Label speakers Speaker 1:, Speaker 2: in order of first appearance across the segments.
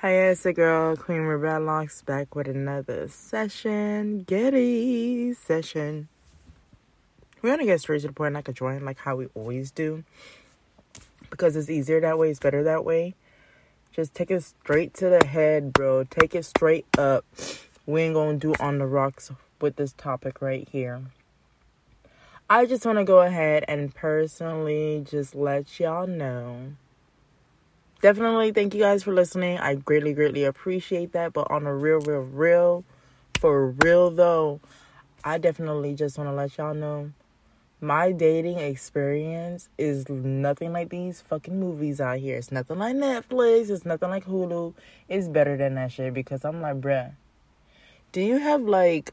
Speaker 1: Hi, it's the girl, Queen Rebel Locks, back with another session. Getty session. We're gonna get straight to the point like a joint, like how we always do. Because it's easier that way, it's better that way. Just take it straight to the head, bro. Take it straight up. We ain't gonna do on the rocks with this topic right here. I just wanna go ahead and personally just let y'all know definitely thank you guys for listening. I greatly, greatly appreciate that. But on a real, real, real, for real though, I definitely just want to let y'all know my dating experience is nothing like these fucking movies out here. It's nothing like Netflix. It's nothing like Hulu. It's better than that shit because I'm like, bruh, do you have like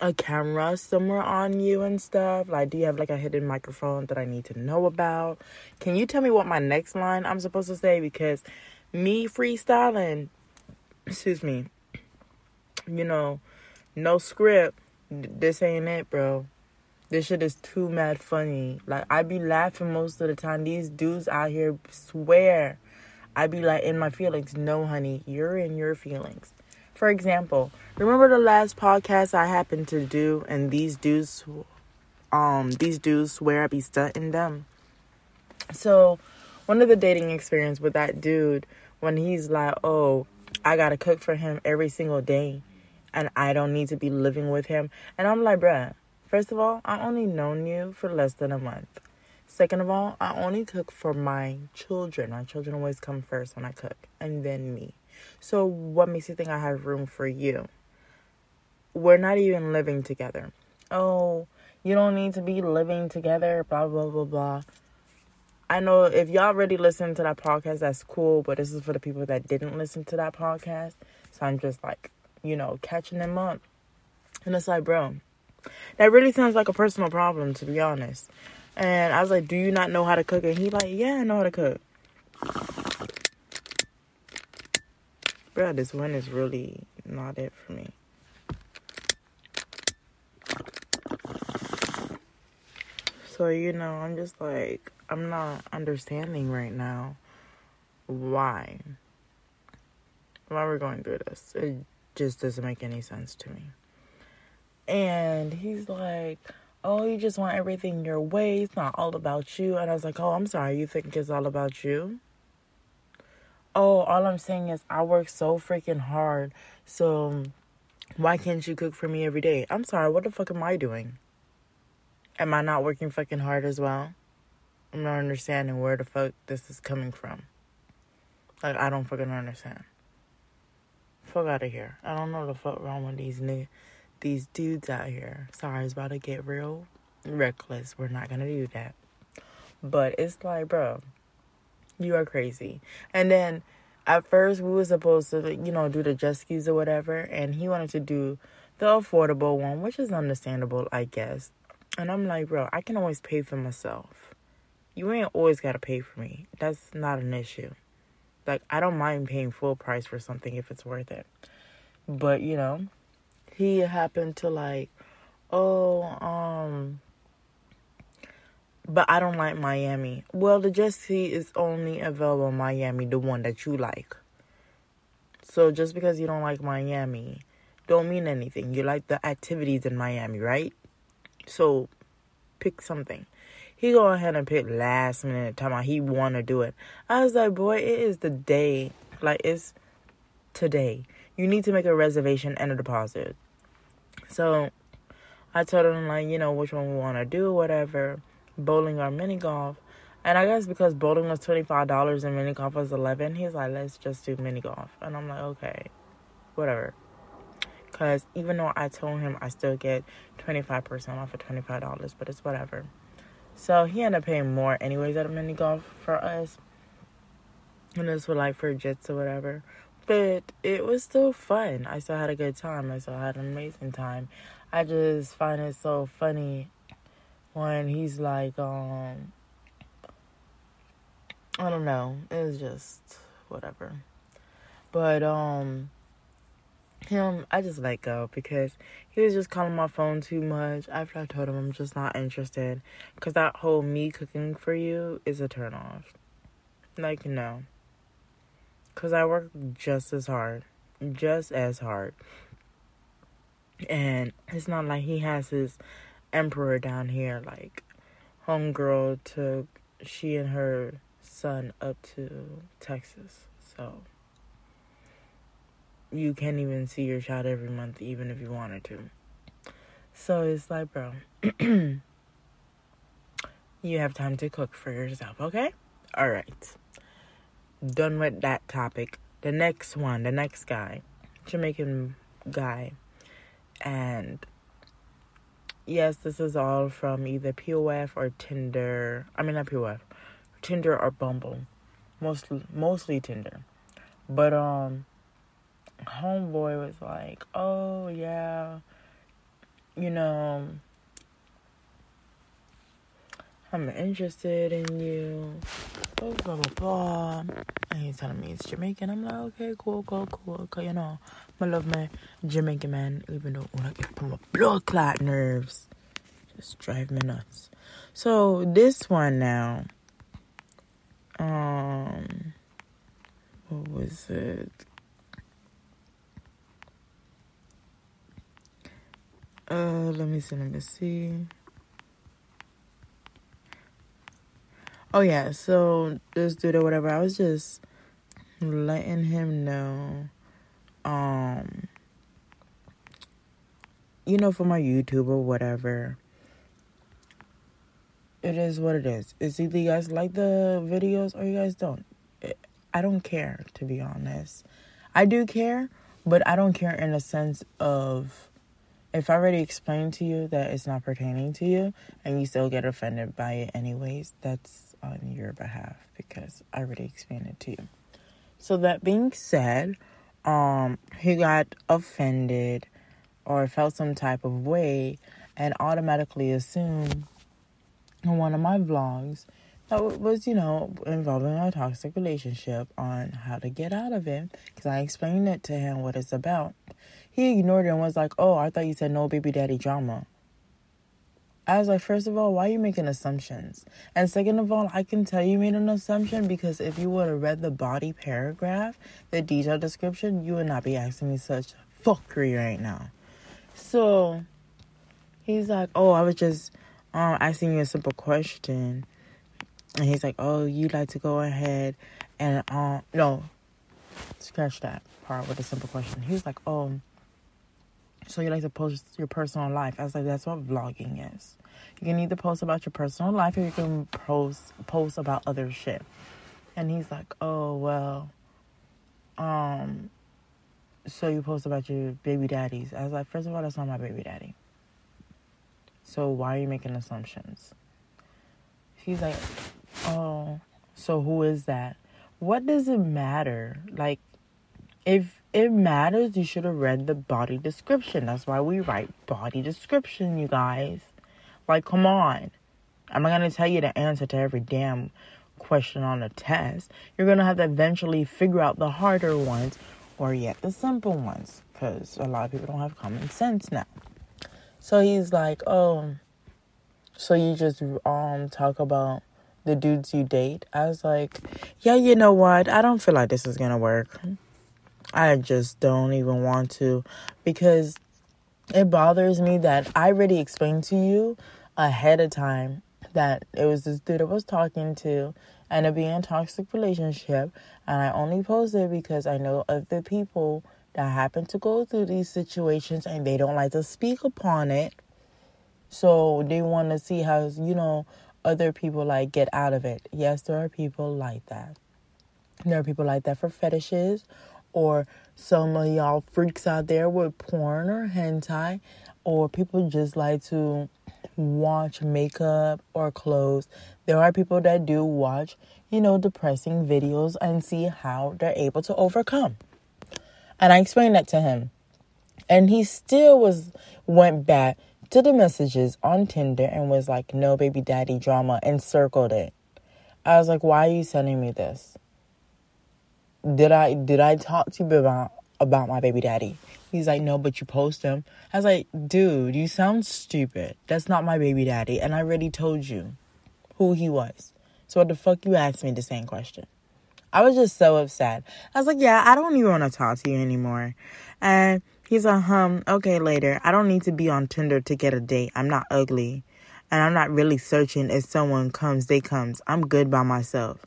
Speaker 1: a camera somewhere on you and stuff? Like, do you have like a hidden microphone that I need to know about? Can you tell me what my next line I'm supposed to say? Because me freestyling, excuse me, you know, no script. This ain't it, bro. This shit is too mad funny. Like, I be laughing most of the time. These dudes out here swear. I be like in my feelings. No, honey, you're in your feelings. For example, remember the last podcast I happened to do, and these dudes, um, these dudes swear I be stunting them. So, one of the dating experience with that dude, when he's like, "Oh, I gotta cook for him every single day, and I don't need to be living with him," and I'm like, "Bruh, first of all, I only known you for less than a month. Second of all, I only cook for my children. My children always come first when I cook, and then me." So, what makes you think I have room for you? We're not even living together. Oh, you don't need to be living together, blah, blah, blah, blah. I know if y'all already listened to that podcast, that's cool, but this is for the people that didn't listen to that podcast. So I'm just like, you know, catching them up. And it's like, bro, that really sounds like a personal problem, to be honest. And I was like, do you not know how to cook? And he like, yeah, I know how to cook. Bro, this one is really not it for me. So, you know, I'm just like, I'm not understanding right now why. Why we're going through this. It just doesn't make any sense to me. And he's like, Oh, you just want everything your way. It's not all about you. And I was like, Oh, I'm sorry. You think it's all about you? Oh, all I'm saying is I work so freaking hard. So why can't you cook for me every day? I'm sorry, what the fuck am I doing? Am I not working fucking hard as well? I'm not understanding where the fuck this is coming from. Like, I don't fucking understand. Fuck out of here. I don't know the fuck wrong with these these dudes out here. Sorry, it's about to get real reckless. We're not gonna do that. But it's like, bro, you are crazy. And then at first we were supposed to, you know, do the jet skis or whatever, and he wanted to do the affordable one, which is understandable, I guess. And I'm like, bro, I can always pay for myself. You ain't always gotta pay for me. That's not an issue. Like I don't mind paying full price for something if it's worth it. But you know, he happened to like, oh, um, but I don't like Miami. Well, the jet ski is only available in Miami, the one that you like. So just because you don't like Miami, don't mean anything. You like the activities in Miami, right? So pick something. He go ahead and pick last minute time he wanna do it. I was like, boy, it is the day. Like it's today. You need to make a reservation and a deposit. So I told him like, you know, which one we wanna do, whatever bowling or mini golf. And I guess because bowling was twenty five dollars and mini golf was eleven, he's like, let's just do mini golf. And I'm like, okay, whatever. Cause even though I told him I still get twenty five percent off of twenty five dollars, but it's whatever. So he ended up paying more anyways at a mini golf for us. And this was like for jits or whatever. But it was still fun. I still had a good time. I still had an amazing time. I just find it so funny when he's like, um, I don't know. It's just whatever. But um, him, I just let go because he was just calling my phone too much. After I told him I'm just not interested, because that whole me cooking for you is a turn off. Like no. Because I work just as hard. Just as hard. And it's not like he has his emperor down here. Like, homegirl took she and her son up to Texas. So, you can't even see your child every month, even if you wanted to. So it's like, bro, you have time to cook for yourself, okay? All right. Done with that topic. The next one, the next guy, Jamaican guy. And yes, this is all from either POF or Tinder. I mean, not POF, Tinder or Bumble. Mostly, mostly Tinder. But, um, homeboy was like, oh, yeah, you know, I'm interested in you, blah, blah, blah, blah. And he's telling me it's Jamaican. I'm like, okay, cool, cool, cool. Cause, you know, I love my Jamaican man, even though when I get my blood clot nerves, just drive me nuts. So, this one now, um, what was it? Uh, let me see. Let me see. Oh yeah, so this dude or whatever, I was just letting him know, um, you know, for my YouTube or whatever. It is what it is. It's either you guys like the videos or you guys don't. I don't care, to be honest. I do care, but I don't care in a sense of if I already explained to you that it's not pertaining to you and you still get offended by it anyways, that's on your behalf because I already explained it to you. So that being said, um he got offended or felt some type of way and automatically assumed in one of my vlogs that was, you know, involving a toxic relationship on how to get out of it because I explained it to him what it's about he ignored it and was like, Oh, I thought you said no baby daddy drama. I was like, first of all, why are you making assumptions? And second of all, I can tell you made an assumption because if you would have read the body paragraph, the detailed description, you would not be asking me such fuckery right now. So he's like, Oh, I was just um, asking you a simple question. And he's like, Oh, you'd like to go ahead and um no scratch that part with a simple question. He was like, Oh, so you like to post your personal life. I was like, that's what vlogging is. You can either post about your personal life or you can post post about other shit. And he's like, Oh well, um so you post about your baby daddies. I was like, first of all, that's not my baby daddy. So why are you making assumptions? He's like, Oh, so who is that? What does it matter? Like if it matters, you should have read the body description. That's why we write body description, you guys. Like, come on. I'm not going to tell you the answer to every damn question on a test. You're going to have to eventually figure out the harder ones or yet the simple ones because a lot of people don't have common sense now. So he's like, "Oh, so you just um talk about the dudes you date?" I was like, "Yeah, you know what? I don't feel like this is going to work." I just don't even want to because it bothers me that I already explained to you ahead of time that it was this dude I was talking to and it being a toxic relationship and I only posted because I know other people that happen to go through these situations and they don't like to speak upon it. So they want to see how, you know, other people like get out of it. Yes, there are people like that. There are people like that for fetishes or some of y'all freaks out there with porn or hentai, or people just like to watch makeup or clothes. There are people that do watch, you know, depressing videos and see how they're able to overcome. And I explained that to him. And he still was went back to the messages on Tinder and was like, no baby daddy drama and circled it. I was like, why are you sending me this? Did I did I talk to you about about my baby daddy? He's like, no, but you post him. I was like, dude, you sound stupid. That's not my baby daddy, and I already told you who he was. So what the fuck you asked me the same question? I was just so upset. I was like, yeah, I don't even want to talk to you anymore. And he's like, hum, okay, later. I don't need to be on Tinder to get a date. I'm not ugly. And I'm not really searching if someone comes, they comes. I'm good by myself.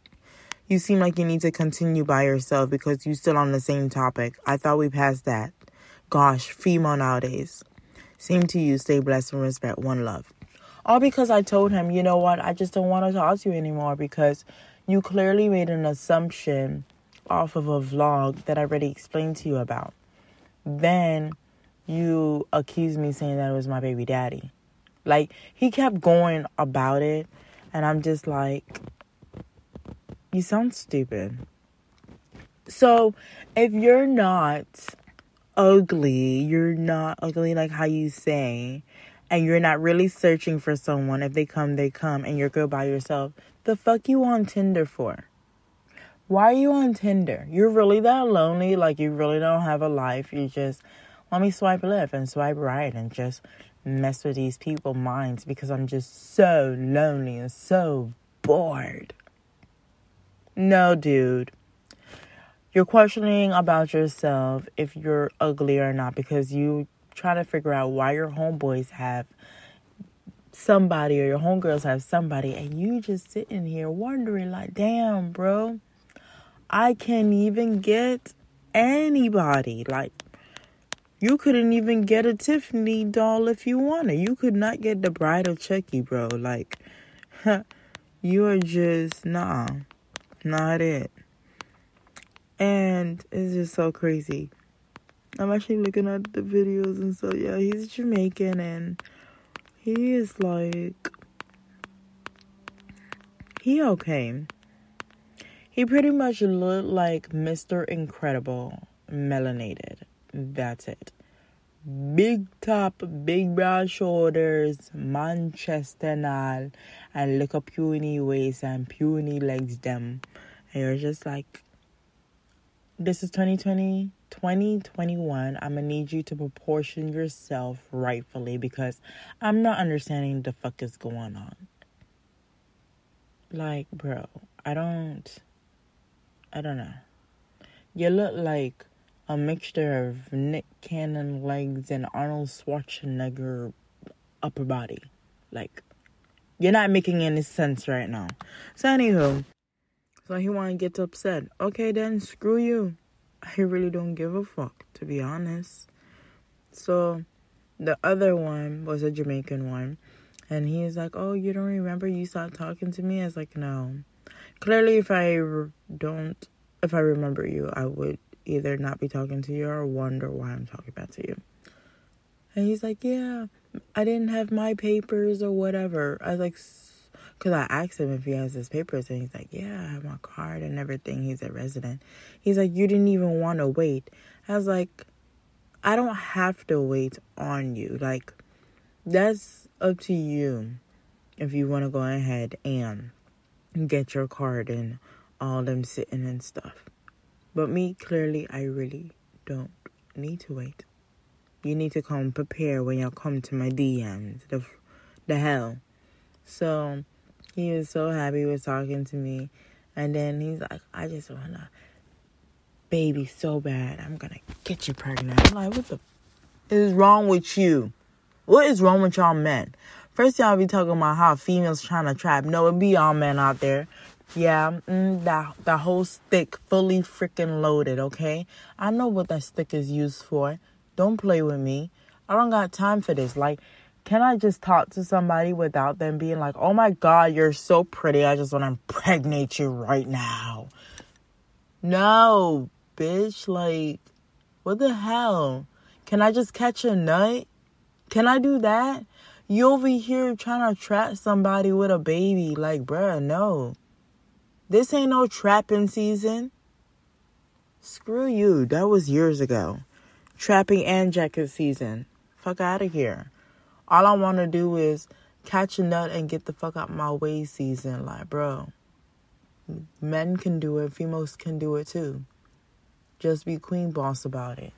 Speaker 1: You seem like you need to continue by yourself because you still on the same topic. I thought we passed that. Gosh, female nowadays. Same to you. Stay blessed and respect. One love. All because I told him, you know what, I just don't want to talk to you anymore because you clearly made an assumption off of a vlog that I already explained to you about. Then you accused me saying that it was my baby daddy. Like, he kept going about it, and I'm just like, you sound stupid. So, if you're not ugly, you're not ugly like how you say, and you're not really searching for someone, if they come, they come, and you're good by yourself, the fuck you on Tinder for? Why are you on Tinder? You're really that lonely, like you really don't have a life. You just let me swipe left and swipe right and just mess with these people minds because I'm just so lonely and so bored. No, dude. You're questioning about yourself if you're ugly or not because you try to figure out why your homeboys have somebody or your homegirls have somebody and you just sitting here wondering like, damn, bro, I can't even get anybody. Like you couldn't even get a Tiffany doll if you wanted. You could not get the bride of Chucky, bro. Like you are just nah. Not it. And it's just so crazy. I'm actually looking at the videos and so yeah, he's Jamaican and he is like he okay. He pretty much looked like Mr. Incredible melanated. That's it. Big top, big broad shoulders, Manchester and all, and look up puny waist and puny legs them. And you're just like this is 2020 2021 i'm gonna need you to proportion yourself rightfully because i'm not understanding the fuck is going on. Like bro i don't i don't know. You look like a mixture of nick cannon legs and arnold schwarzenegger upper body. Like you're not making any sense right now. So anywho so he want to get upset. Okay, then screw you. I really don't give a fuck, to be honest. So the other one was a Jamaican one. And he's like, Oh, you don't remember you stopped talking to me? I was like, No. Clearly, if I don't, if I remember you, I would either not be talking to you or wonder why I'm talking back to you. And he's like, Yeah, I didn't have my papers or whatever. I was like, because I asked him if he has his papers, and he's like, Yeah, I have my card and everything. He's a resident. He's like, You didn't even want to wait. I was like, I don't have to wait on you. Like, that's up to you if you want to go ahead and get your card and all them sitting and stuff. But me, clearly, I really don't need to wait. You need to come prepare when y'all come to my DMs. The, the hell. So he was so happy with talking to me. And then he's like, I just want to baby so bad. I'm going to get you pregnant. I'm like, what the is wrong with you? What is wrong with y'all men? First, y'all be talking about how females trying to trap. No, it be y'all men out there. Yeah, mm, that that whole stick fully freaking loaded. Okay, I know what that stick is used for. Don't play with me. I don't got time for this. Like, can I just talk to somebody without them being like, oh my God, you're so pretty. I just want to impregnate you right now. No, bitch. Like, what the hell? Can I just catch a nut? Can I do that? You over here trying to trap somebody with a baby. Like, bruh, no. This ain't no trapping season. Screw you. That was years ago. Trapping and jacket season. Fuck out of here. All I want to do is catch a nut and get the fuck out my way season. Like, bro, men can do it, females can do it too. Just be queen boss about it.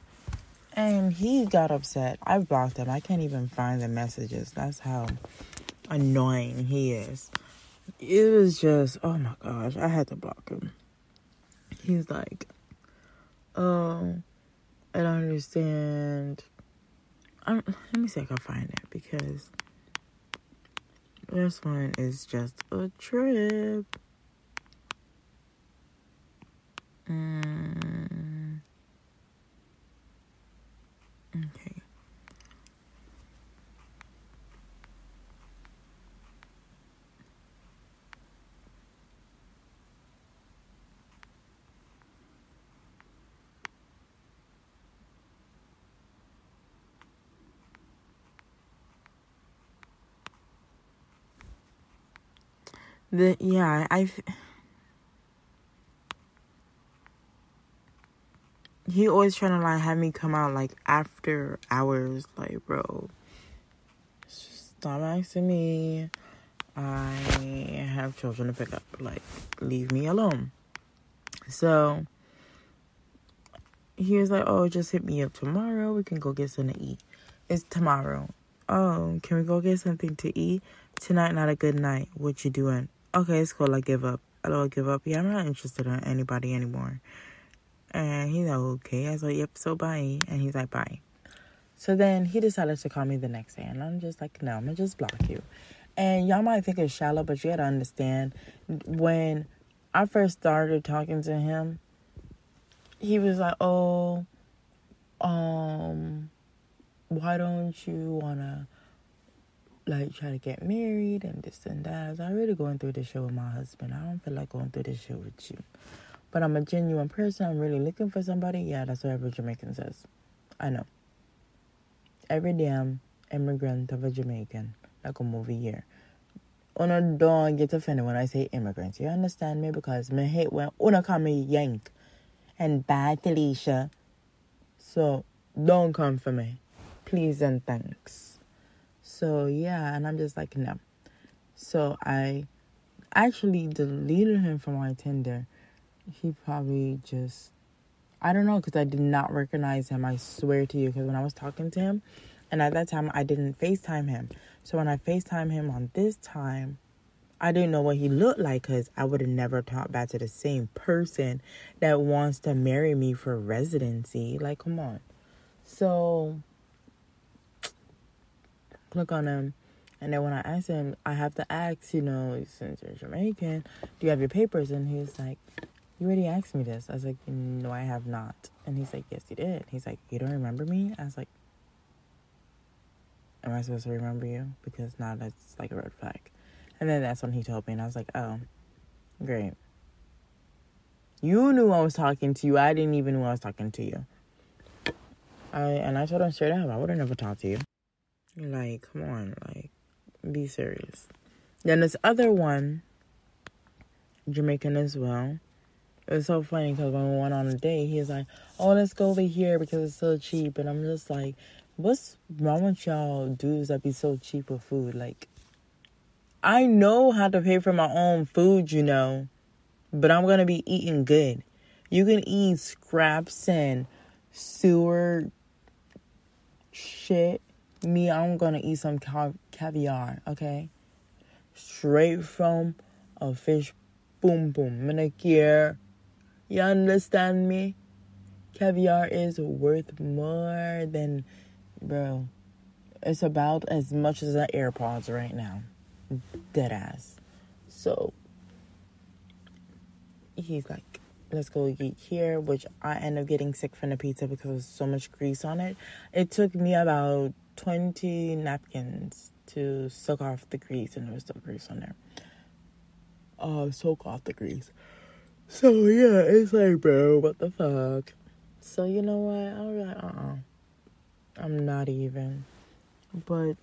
Speaker 1: And he got upset. I blocked him. I can't even find the messages. That's how annoying he is. It was just, oh my gosh, I had to block him. he's like, "Oh, I don't understand." I'm, let me see if I can find it because this one is just a trip. Mm. Okay. The yeah, I've he always trying to like have me come out like after hours, like bro. Stop asking me. I have children to pick up. Like, leave me alone. So he was like, Oh, just hit me up tomorrow. We can go get something to eat. It's tomorrow. Oh, can we go get something to eat? Tonight not a good night. What you doing? Okay, it's cool. I give up. I don't give up. Yeah, I'm not interested in anybody anymore. And he's like, okay. I was like, yep, so bye. And he's like, bye. So then he decided to call me the next day. And I'm just like, no, I'm going to just block you. And y'all might think it's shallow, but you got to understand when I first started talking to him, he was like, oh, um, why don't you want to like try to get married and this and that. I was already going through this shit with my husband. I don't feel like going through this shit with you. But I'm a genuine person. I'm really looking for somebody. Yeah, that's what every Jamaican says. I know. Every damn immigrant of a Jamaican, like a movie here. Oh, una don't get offended when I say immigrants. You understand me? Because me hate when una call me Yank and bad Felicia. So don't come for me. Please and thanks. So yeah, and I'm just like, no. So I actually deleted him from my Tinder. He probably just, I don't know, because I did not recognize him. I swear to you, because when I was talking to him, and at that time I didn't FaceTime him. So when I FaceTime him on this time, I didn't know what he looked like because I would have never talked back to the same person that wants to marry me for residency. Like, come on. So click on him. And then when I asked him, I have to ask, you know, since you're Jamaican, do you have your papers? And he's like, You already asked me this. I was like, No, I have not. And he's like, Yes, you did. He's like, You don't remember me? I was like, Am I supposed to remember you? Because now that's like a red flag. And then that's when he told me, and I was like, Oh, great. You knew I was talking to you. I didn't even know I was talking to you. I and I told him straight up, I would have never talked to you. Like, come on, like, be serious. Then this other one, Jamaican as well. It was so funny because when we went on a date, he was like, "Oh, let's go over here because it's so cheap," and I'm just like, "What's wrong with y'all dudes that be so cheap with food? Like, I know how to pay for my own food, you know, but I'm gonna be eating good. You can eat scraps and sewer shit me, I'm gonna eat some caviar, okay? Straight from a fish boom boom manicure. You understand me? Caviar is worth more than, bro. It's about as much as the AirPods right now. Dead ass. So, he's like, let's go eat here, which I end up getting sick from the pizza because there's so much grease on it. It took me about 20 napkins to soak off the grease, and there was still grease on there. Uh, soak off the grease. So yeah, it's like, bro, what the fuck? So you know what? I was like, uh, uh-uh. I'm not even. But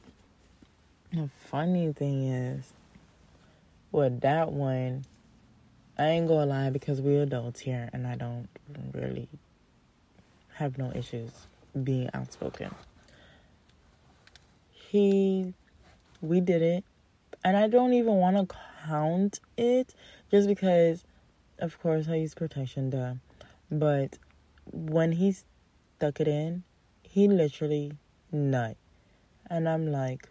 Speaker 1: the funny thing is, with that one, I ain't gonna lie because we're adults here, and I don't really have no issues being outspoken he we did it and i don't even want to count it just because of course i use protection duh but when he stuck it in he literally nut and i'm like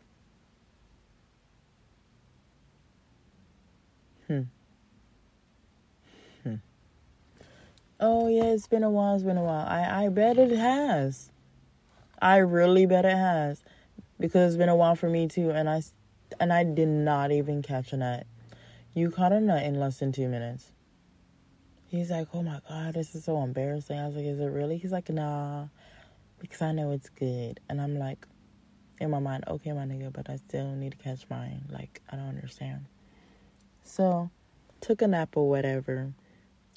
Speaker 1: hmm hmm Oh yeah, it's been a while. It's been a while. I I bet it has. I really bet it has, because it's been a while for me too, and I and I did not even catch a nut. You caught a nut in less than two minutes. He's like, oh my god, this is so embarrassing. I was like, is it really? He's like, nah, because I know it's good, and I'm like, in my mind, okay, my nigga, but I still need to catch mine. Like, I don't understand. So, took a nap or whatever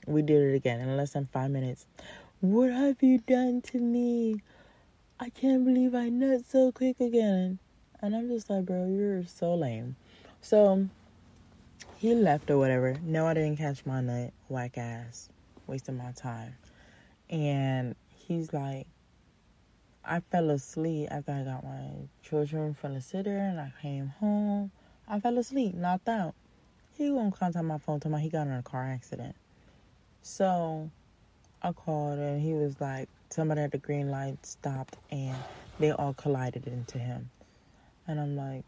Speaker 1: we did it again in less than five minutes. What have you done to me? I can't believe I nut so quick again. And I'm just like, bro, you're so lame. So he left or whatever. No, I didn't catch my nut. Whack ass. Wasting my time. And he's like, I fell asleep after I got my children from the sitter and I came home. I fell asleep, knocked out. He gonna contact my phone, tell me he got in a car accident. So I called and he was like, somebody at the green light stopped and they all collided into him. And I'm like,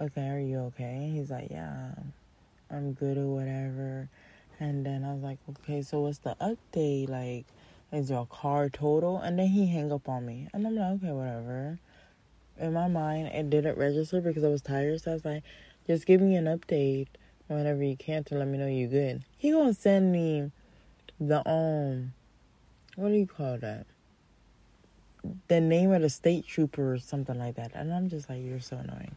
Speaker 1: okay, are you okay? He's like, yeah, I'm good or whatever. And then I was like, okay, so what's the update? Like, is your car total? And then he hang up on me. And I'm like, okay, whatever. In my mind, it didn't register because I was tired. So I was like, just give me an update whenever you can to let me know you're good. He gonna send me the um what do you call that? The name of the state trooper or something like that. And I'm just like, you're so annoying.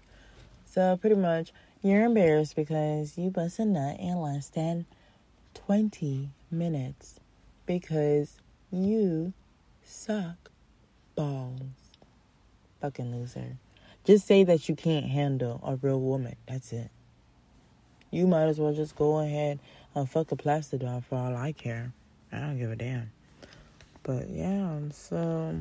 Speaker 1: So pretty much you're embarrassed because you bust a nut in less than 20 minutes because you suck balls. Fucking loser. Just say that you can't handle a real woman. That's it you might as well just go ahead and fuck a plastic doll for all I care. I don't give a damn. But yeah, so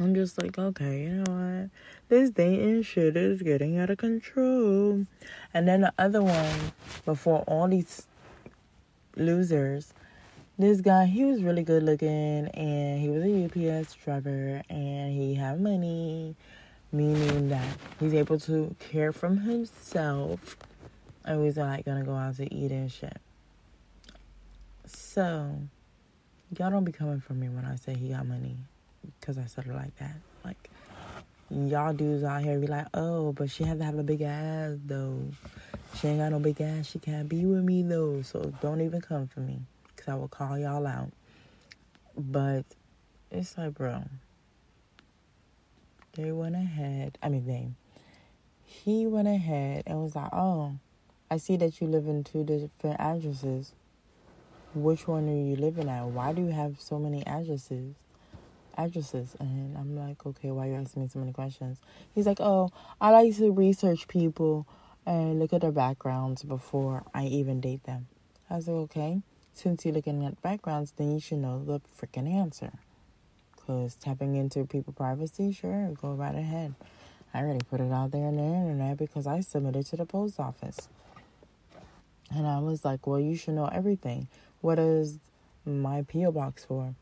Speaker 1: I'm just like, okay, you know what? This dating shit is getting out of control. And then the other one, before all these losers, this guy, he was really good looking and he was a UPS driver and he had money, meaning that he's able to care for himself and was like gonna go out to eat and shit. So, y'all don't be coming for me when I say he got money, because I said it like that. Like, y'all dudes out here be like, oh, but she has to have a big ass though. She ain't got no big ass. She can't be with me though. So don't even come for me, because I will call y'all out. But it's like, bro, they went ahead. I mean, they. He went ahead and was like, oh I see that you live in two different addresses. Which one are you living at? Why do you have so many addresses? Addresses. And I'm like, okay, why are you asking me so many questions? He's like, oh, I like to research people and look at their backgrounds before I even date them. I was like, okay, since you're looking at backgrounds, then you should know the freaking answer. Because tapping into people privacy, sure, go right ahead. I already put it out there on the internet because I submitted to the post office. And I was like, well, you should know everything. What is my P.O. box for?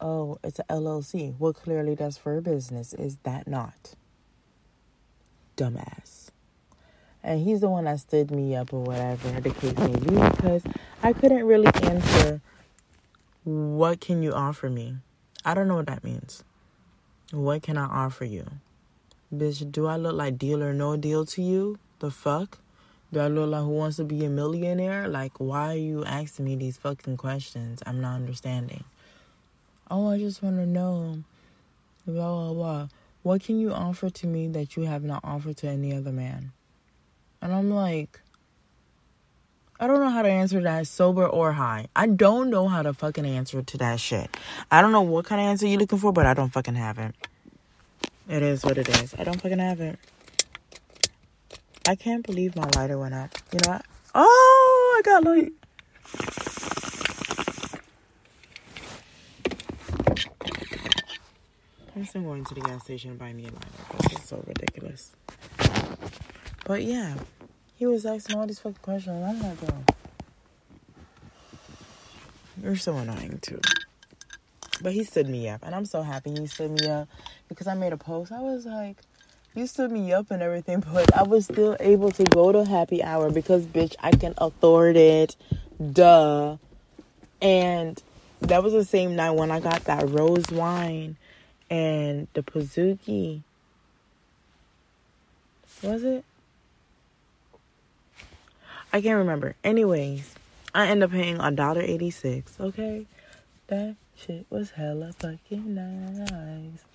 Speaker 1: Oh, it's a LLC. Well, clearly that's for a business. Is that not? Dumbass. And he's the one that stood me up or whatever the case may be because I couldn't really answer what can you offer me? I don't know what that means. What can I offer you? Bitch, do I look like deal or no deal to you? The fuck? Do I look like who wants to be a millionaire? Like, why are you asking me these fucking questions? I'm not understanding. Oh, I just want to know. Blah, blah, blah. What can you offer to me that you have not offered to any other man? And I'm like, I don't know how to answer that sober or high. I don't know how to fucking answer to that shit. I don't know what kind of answer you're looking for, but I don't fucking have it. It is what it is. I don't fucking have it. I can't believe my lighter went out. You know what? Oh, I got light. I'm still going to the gas station and buy me a lighter. It's so ridiculous. But yeah, he was asking all these fucking questions. I'm like, bro, you're so annoying too. But he stood me up, and I'm so happy he stood me up because I made a post. I was like, you stood me up and everything, but I was still able to go to happy hour because, bitch, I can afford it. Duh. And that was the same night when I got that rose wine and the Pizookie. Was it? I can't remember. Anyways, I end up paying a dollar eighty six. Okay, that shit was hella fucking nice.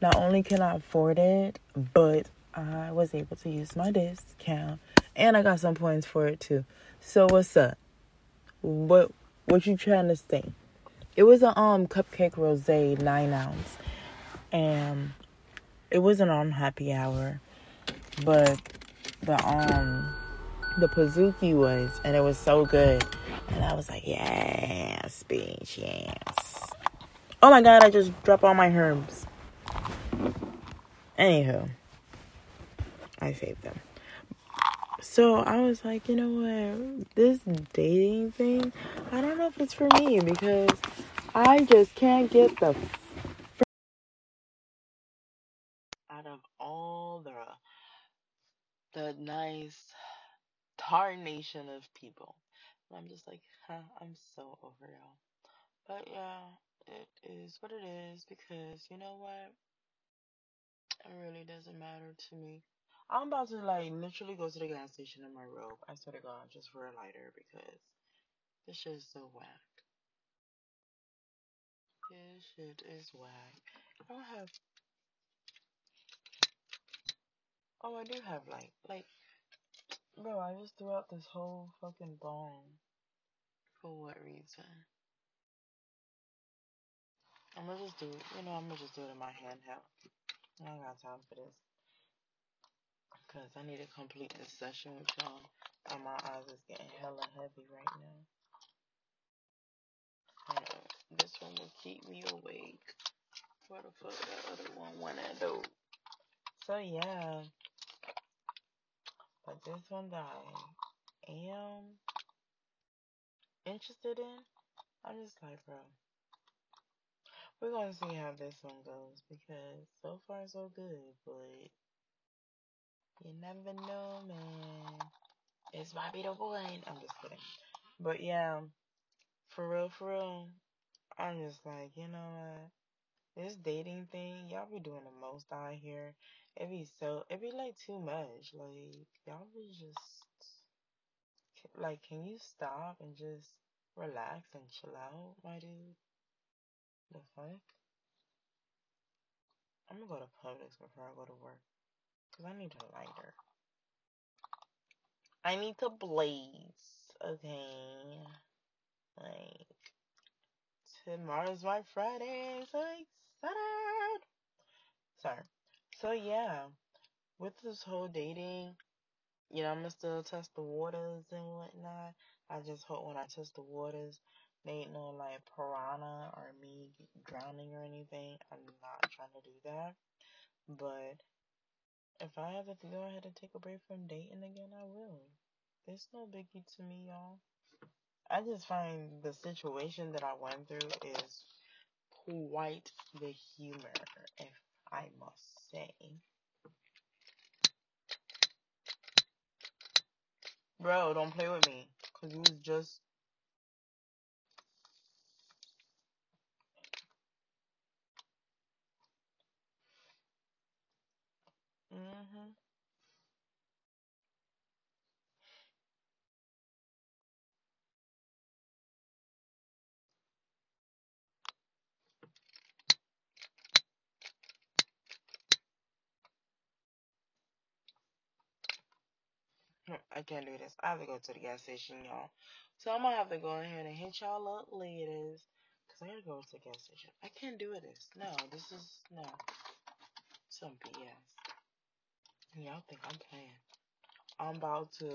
Speaker 1: Not only can I afford it, but I was able to use my discount, and I got some points for it too. So what's up? What what you trying to say? It was a um cupcake rose nine ounce, and it wasn't on happy hour, but the um the Pizookie was, and it was so good, and I was like, yes, bitch, yes. Oh my god, I just dropped all my herbs. Anywho, I saved them. So I was like, you know what? This dating thing, I don't know if it's for me because I just can't get the out of all the the nice tarnation of people. I'm just like, huh, I'm so over y'all. But yeah, it is what it is because you know what? It doesn't matter to me. I'm about to like literally go to the gas station in my robe. I swear to God, just for a lighter because this shit is so whack. This shit is whack. I don't have. Oh, I do have light. Like, bro, I just threw out this whole fucking bong. For what reason? I'm gonna just do it. You know, I'm gonna just do it in my handheld. I ain't got time for this. Because I need to complete this session with y'all. And my eyes is getting hella heavy right now. Know. This one will keep me awake. Where the fuck that other one went at though? So yeah. But this one that I am interested in, I'm just like, bro. We're gonna see how this one goes because so far so good, but you never know, man. This might be the one. I'm just kidding. But yeah, for real, for real, I'm just like, you know what? This dating thing, y'all be doing the most out here. It be so, it be like too much. Like, y'all be just, like, can you stop and just relax and chill out, my dude? The fuck? I'm gonna go to Publix before I go to work. Cause I need a lighter. I need to blaze. Okay. Like, tomorrow's my Friday. So excited. Sorry. So yeah, with this whole dating, you know, I'm gonna still test the waters and whatnot. I just hope when I test the waters, they ain't no like piranha or me drowning or anything. I'm not trying to do that. But if I have to go ahead and take a break from dating again, I will. It's no biggie to me, y'all. I just find the situation that I went through is quite the humor, if I must say. Bro, don't play with me. Cause you was just hmm I can't do this. I have to go to the gas station, y'all. So I'm gonna have to go ahead and hit y'all up later. Cause I gotta go to the gas station. I can't do this. No, this is no. Some BS. Y'all think I'm playing. I'm about to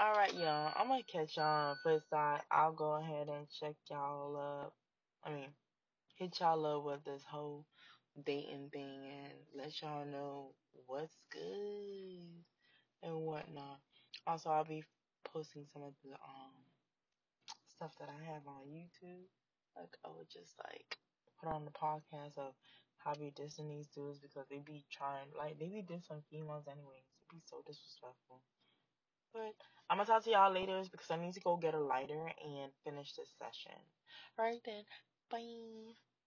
Speaker 1: Alright, y'all. I'm gonna catch y'all on the flip side. I'll go ahead and check y'all up. I mean, hit y'all up with this whole dating thing and let y'all know what's good and whatnot. Also, I'll be posting some of the um stuff that I have on YouTube. Like, I would just like put on the podcast of how be dissing these dudes because they be trying, like, they be dissing females anyways. It be so disrespectful. But I'm gonna talk to y'all later because I need to go get a lighter and finish this session. Alright then. Bye.